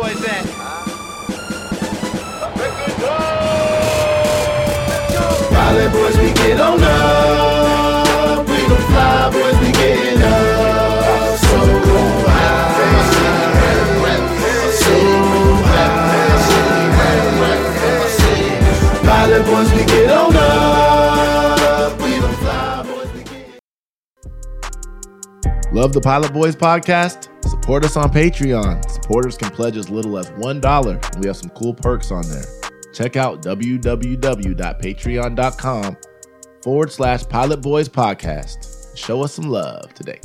boys at? Pilot boys, we get on up. We gon' fly, boys, we getting up. So high. So high. Pilot boys, we get on up. We gon' fly, boys, we get Love the Pilot Boys podcast? Support us on Patreon. Supporters can pledge as little as $1, and we have some cool perks on there. Check out www.patreon.com forward slash Pilot Boys podcast. Show us some love today.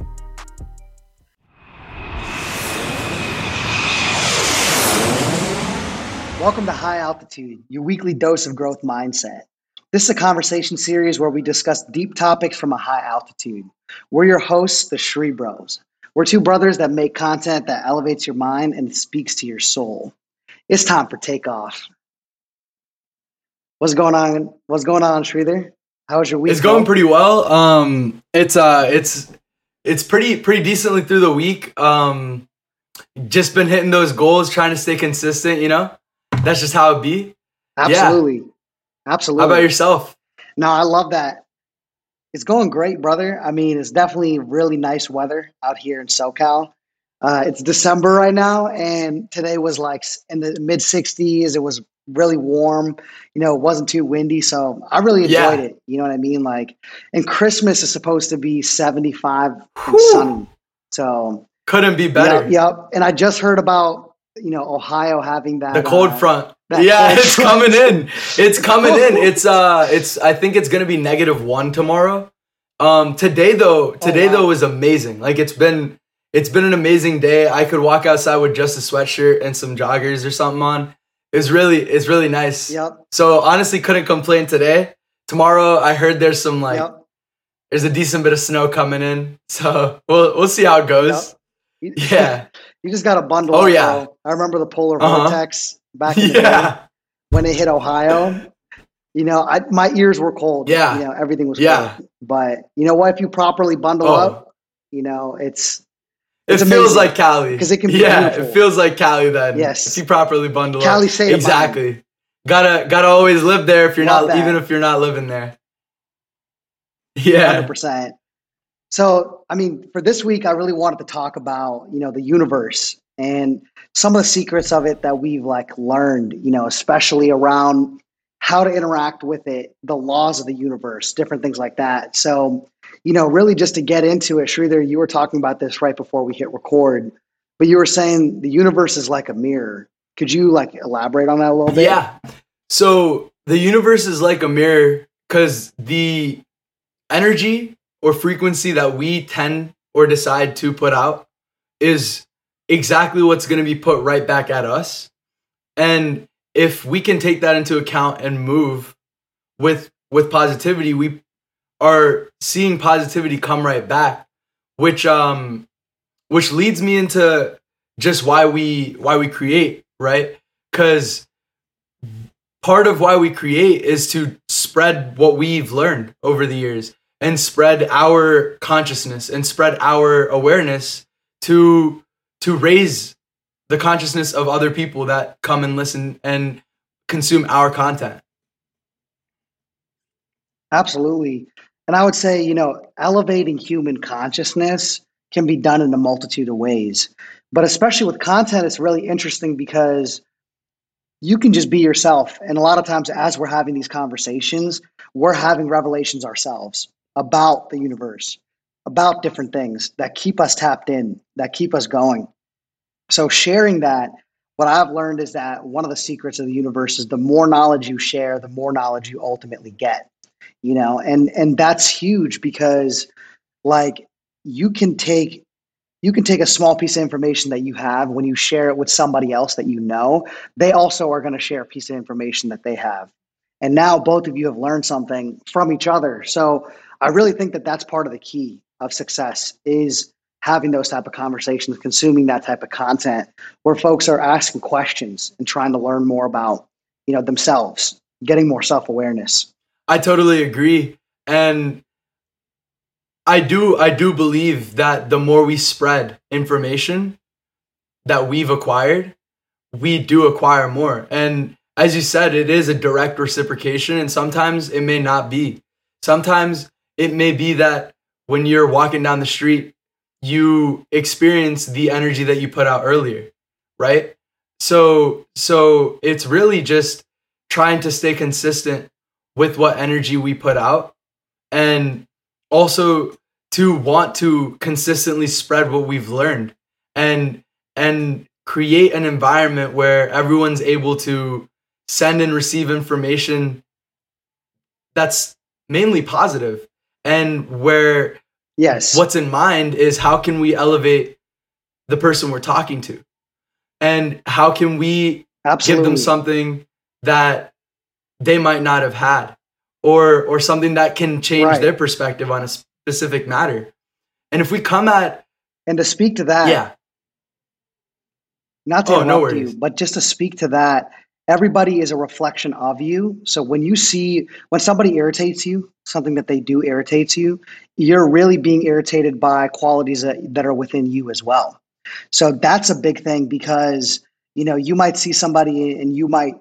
Welcome to High Altitude, your weekly dose of growth mindset. This is a conversation series where we discuss deep topics from a high altitude. We're your hosts, the Sri Bros. We're two brothers that make content that elevates your mind and speaks to your soul. It's time for takeoff. What's going on? What's going on, Sridhar? How was your week? It's going bro? pretty well. Um, it's uh, it's it's pretty pretty decently through the week. Um, just been hitting those goals, trying to stay consistent. You know, that's just how it be. Absolutely. Absolutely. How about yourself? No, I love that. It's going great, brother. I mean, it's definitely really nice weather out here in SoCal. Uh, it's December right now, and today was like in the mid 60s. It was really warm. You know, it wasn't too windy, so I really Yeah. enjoyed it. You know what I mean? Like, and Christmas is supposed to be 75 and sunny. So, Couldn't be better. Yep, yep. And I just heard about you know Ohio having that The cold uh, front. That Yeah, it's coming in. It's coming in. It's uh, it's. I think it's gonna be negative one tomorrow. Um, today though, today wow. though was amazing. Like it's been, it's been an amazing day. I could walk outside with just a sweatshirt and some joggers or something on. It's really, it's really nice. Yep. So honestly, couldn't complain today. Tomorrow, I heard there's some like yep. there's a decent bit of snow coming in. So we'll we'll see how it goes. You- Yeah, You just got a bundle. Oh, yeah. I remember the polar Uh-huh. vortex back in the day when it hit Ohio. You know, I, my ears were cold. Yeah. You know, everything was Yeah. cold. But you know what? If you properly bundle Oh. up, you know, it's it feels amazing. like Cali 'Cause it can be Yeah, beautiful. it feels like Cali then. Yes. if you properly bundle Cali up. of exactly. Gotta gotta always live there if you're Love not that. even if you're not living there. Yeah, 100%. So, I mean, for this week, I really wanted to talk about, you know, the universe and some of the secrets of it that we've like learned, you know, especially around how to interact with it, the laws of the universe, different things like that. So, you know, really just to get into it, Sridhar, you were talking about this right before we hit record, but you were saying the universe is like a mirror. Could you like elaborate on that a little bit? Yeah. So the universe is like a mirror because the energy or frequency that we tend or decide to put out is exactly what's going to be put right back at us. And if we can take that into account and move with with positivity, we are seeing positivity come right back, which um which leads me into just why we why we create, right? Cuz part of why we create is to spread what we've learned over the years and spread our consciousness and spread our awareness to to raise the consciousness of other people that come and listen and consume our content. Absolutely. And I would say, you know, elevating human consciousness can be done in a multitude of ways. But especially with content, it's really interesting because you can just be yourself. And a lot of times, as we're having these conversations, we're having revelations ourselves about the universe, about different things that keep us tapped in, that keep us going. So, sharing that, what I've learned is that one of the secrets of the universe is the more knowledge you share, the more knowledge you ultimately get you know? And and that's huge because like you can take you can take a small piece of information that you have when you share it with somebody else that you know they also are going to share a piece of information that they have. And now both of you have learned something from each other. So i really think that that's part of the key of success is having those type of conversations consuming that type of content where folks are asking questions and trying to learn more about you know themselves getting more self-awareness I totally agree. And I do I do believe that the more we spread information that we've acquired, we do acquire more. And as you said, it is a direct reciprocation, and sometimes it may not be. Sometimes it may be that when you're walking down the street, you experience the energy that you put out earlier, right? So, so it's really just trying to stay consistent with what energy we put out and also to want to consistently spread what we've learned and and create an environment where everyone's able to send and receive information that's mainly positive and where Yes. what's in mind is how can we elevate the person we're talking to and how can we Absolutely. give them something that they might not have had or or something that can change Right. their perspective on a specific matter and if we come at and to speak to that, yeah not to Oh, no worries. you, but just to speak to that, everybody is a reflection of you. So when you see when somebody irritates you, something that they do irritates you, you're really being irritated by qualities that, that are within you as well. So that's a big thing because you know you might see somebody and you might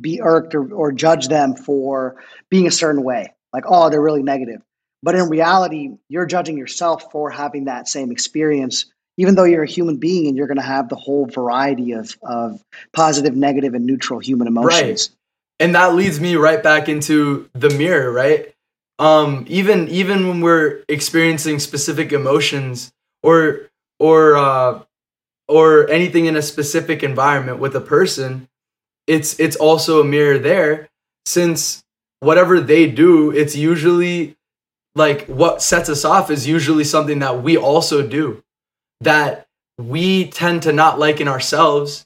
be irked or, or judge them for being a certain way, like oh they're really negative. But in reality, you're judging yourself for having that same experience even though you're a human being and you're going to have the whole variety of, of positive, negative, and neutral human emotions. Right. and that leads me right back into the mirror right um even even when we're experiencing specific emotions or or uh or anything in a specific environment with a person it's it's also a mirror there since whatever they do it's usually like what sets us off is usually something that we also do that we tend to not like in ourselves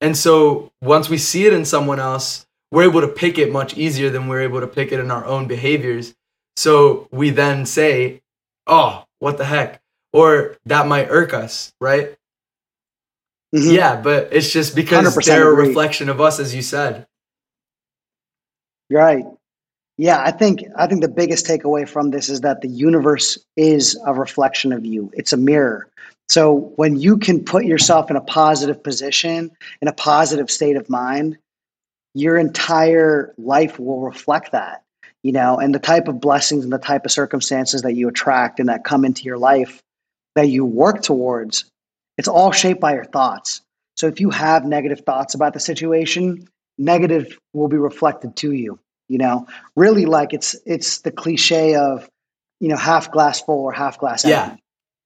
and so once we see it in someone else we're able to pick it much easier than we're able to pick it in our own behaviors so we then say oh what the heck or that might irk us right Mhm. yeah, but it's just because they're a reflection of us, as you said. Right. Yeah, I think I think the biggest takeaway from this is that the universe is a reflection of you. It's a mirror. So when you can put yourself in a positive position, in a positive state of mind, your entire life will reflect that. You know, and the type of blessings and the type of circumstances that you attract and that come into your life that you work towards, it's all shaped by your thoughts. So if you have negative thoughts about the situation, negative will be reflected to you you know really like it's it's the cliche of you know half glass full or half glass empty Yeah.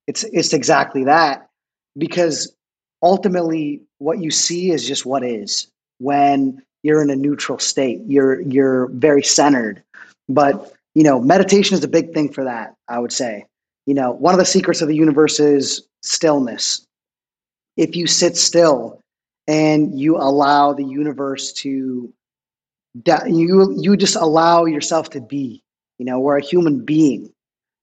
It's it's exactly that because ultimately what you see is just what is. When you're in a neutral state you're you're very centered. But you know meditation is a big thing for that i would say. You know one of the secrets of the universe is stillness. If you sit still and you allow the universe to you you just allow yourself to be you know we're a human being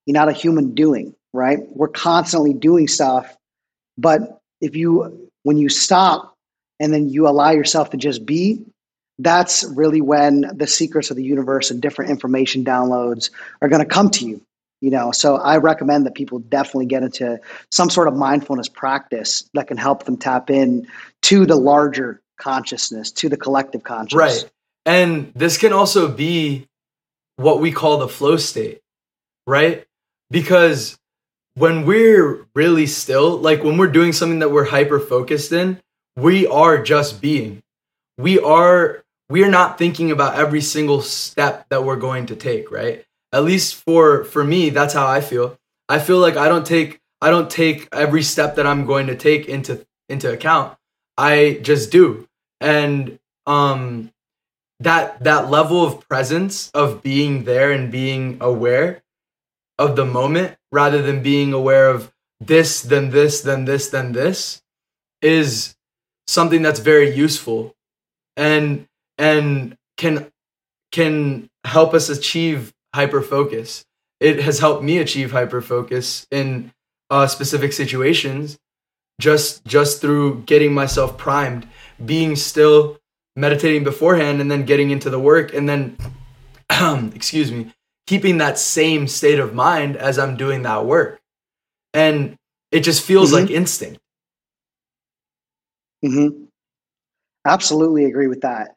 you're not a human doing right we're constantly doing stuff but if you when you stop and then you allow yourself to just be that's really when the secrets of the universe and different information downloads are going to come to you you know so i recommend that people definitely get into some sort of mindfulness practice that can help them tap in to the larger consciousness to the collective consciousness Right. And this can also be what we call the flow state, right? Because when we're really still, like when we're doing something that we're hyper focused in, we are just being. We are we are not thinking about every single step that we're going to take, right? At least for for me, that's how I feel. I feel like I don't take I don't take every step that I'm going to take into into account. I just do. And um that that level of presence of being there and being aware of the moment rather than being aware of this then this then this then this is something that's very useful and and can can help us achieve hyper focus it has helped me achieve hyper focus in uh, specific situations just just through getting myself primed being still meditating beforehand and then getting into the work and then excuse me keeping that same state of mind as i'm doing that work and it just feels Mhm. like instinct Mm-hmm. absolutely agree with that.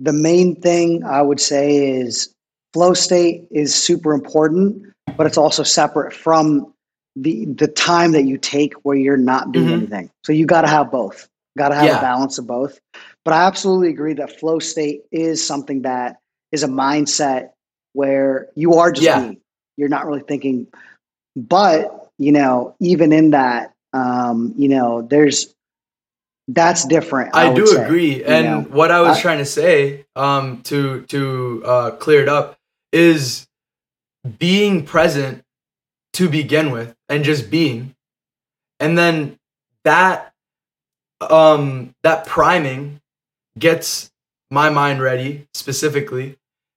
The main thing I would say is flow state is super important, but it's also separate from the the time that you take where you're not doing Mhm. anything. So you got to have both. Got to have Yeah. a balance of both. But I absolutely agree that flow state is something that is a mindset where you are just Yeah. being. You're not really thinking. But you know, even in that, um, you know, there's that's different. I, would do say, agree. And know. what I was I- trying to say, um, to to uh, clear it up, is being present to begin with, and just being, and then that um that priming gets my mind ready specifically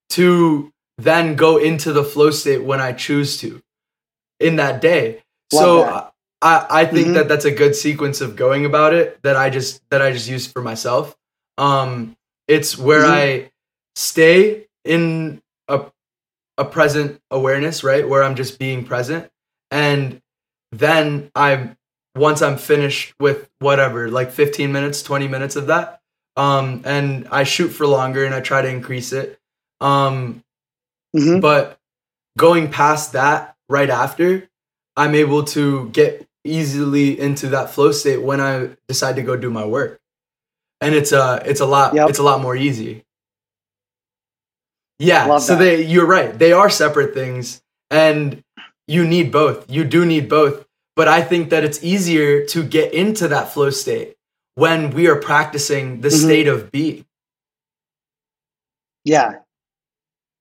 to then go into the flow state when I choose to in that day. Love so that. I I think Mhm. that that's a good sequence of going about it that I just that I just use for myself. Um it's where Mhm. I stay in a a present awareness, right? Where I'm just being present and then I'm once I'm finished with whatever, like 15 minutes, 20 minutes of that, um, and I shoot for longer and I try to increase it. Um, Mhm. but going past that right after, I'm able to get easily into that flow state when I decide to go do my work. And it's a it's a lot Yep. it's a lot more easy. Yeah, Love so that. they you're right. They are separate things and you need both. You do need both. But I think that it's easier to get into that flow state when we are practicing the Mhm. state of being. Yeah.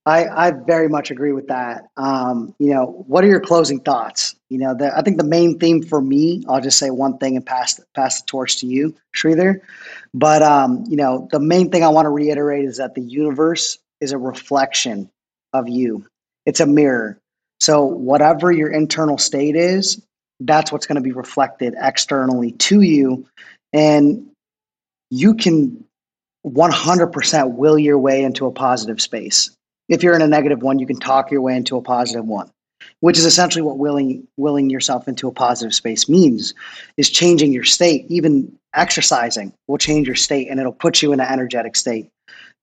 I, I very much agree with that. Um, you know, what are your closing thoughts? You know, the, I think the main theme for me, I'll just say one thing and pass pass the torch to you, Sridhar. But um, you know, the main thing I want to reiterate is that the universe is a reflection of you. It's a mirror. So whatever your internal state is, that's what's going to be reflected externally to you, and you can 100% will your way into a positive space. If you're in a negative one, you can talk your way into a positive one, which is essentially what willing willing yourself into a positive space means is changing your state. Even exercising will change your state and it'll put you in an energetic state.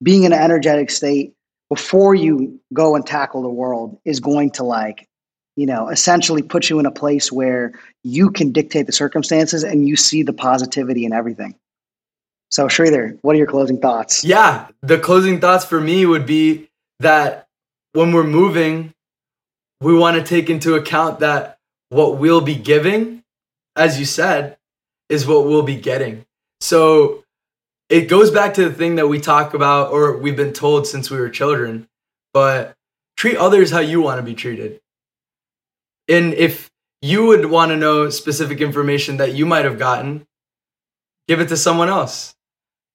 Being in an energetic state before you go and tackle the world is going to like you know essentially put you in a place where you can dictate the circumstances and you see the positivity in everything. So Sridhar, what are your closing thoughts? Yeah, the closing thoughts for me would be that when we're moving, we want to take into account that what we'll be giving, as you said, is what we'll be getting. So it goes back to the thing that we talk about or we've been told since we were children, but treat others how you want to be treated. And if you would want to know specific information that you might have gotten, give it to someone else.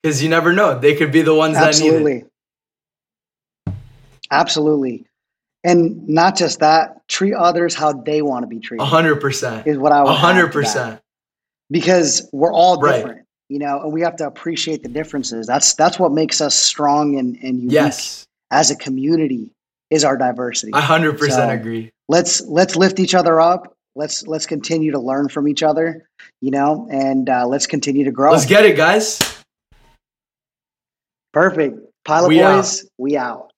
Because you never know. They could be the ones that need it. Absolutely. And not just that, treat others how they want to be treated hundred percent. is what I would A hundred to that. percent. Because we're all different, you know, and we have to appreciate the differences. That's that's what makes us strong and, and unique Yes. as a community is our diversity. Hundred percent So- agree. let's let's lift each other up. Let's let's continue to learn from each other, you know, and uh, let's continue to grow. Let's get it, guys. Perfect. Pilot We out. boys, we out.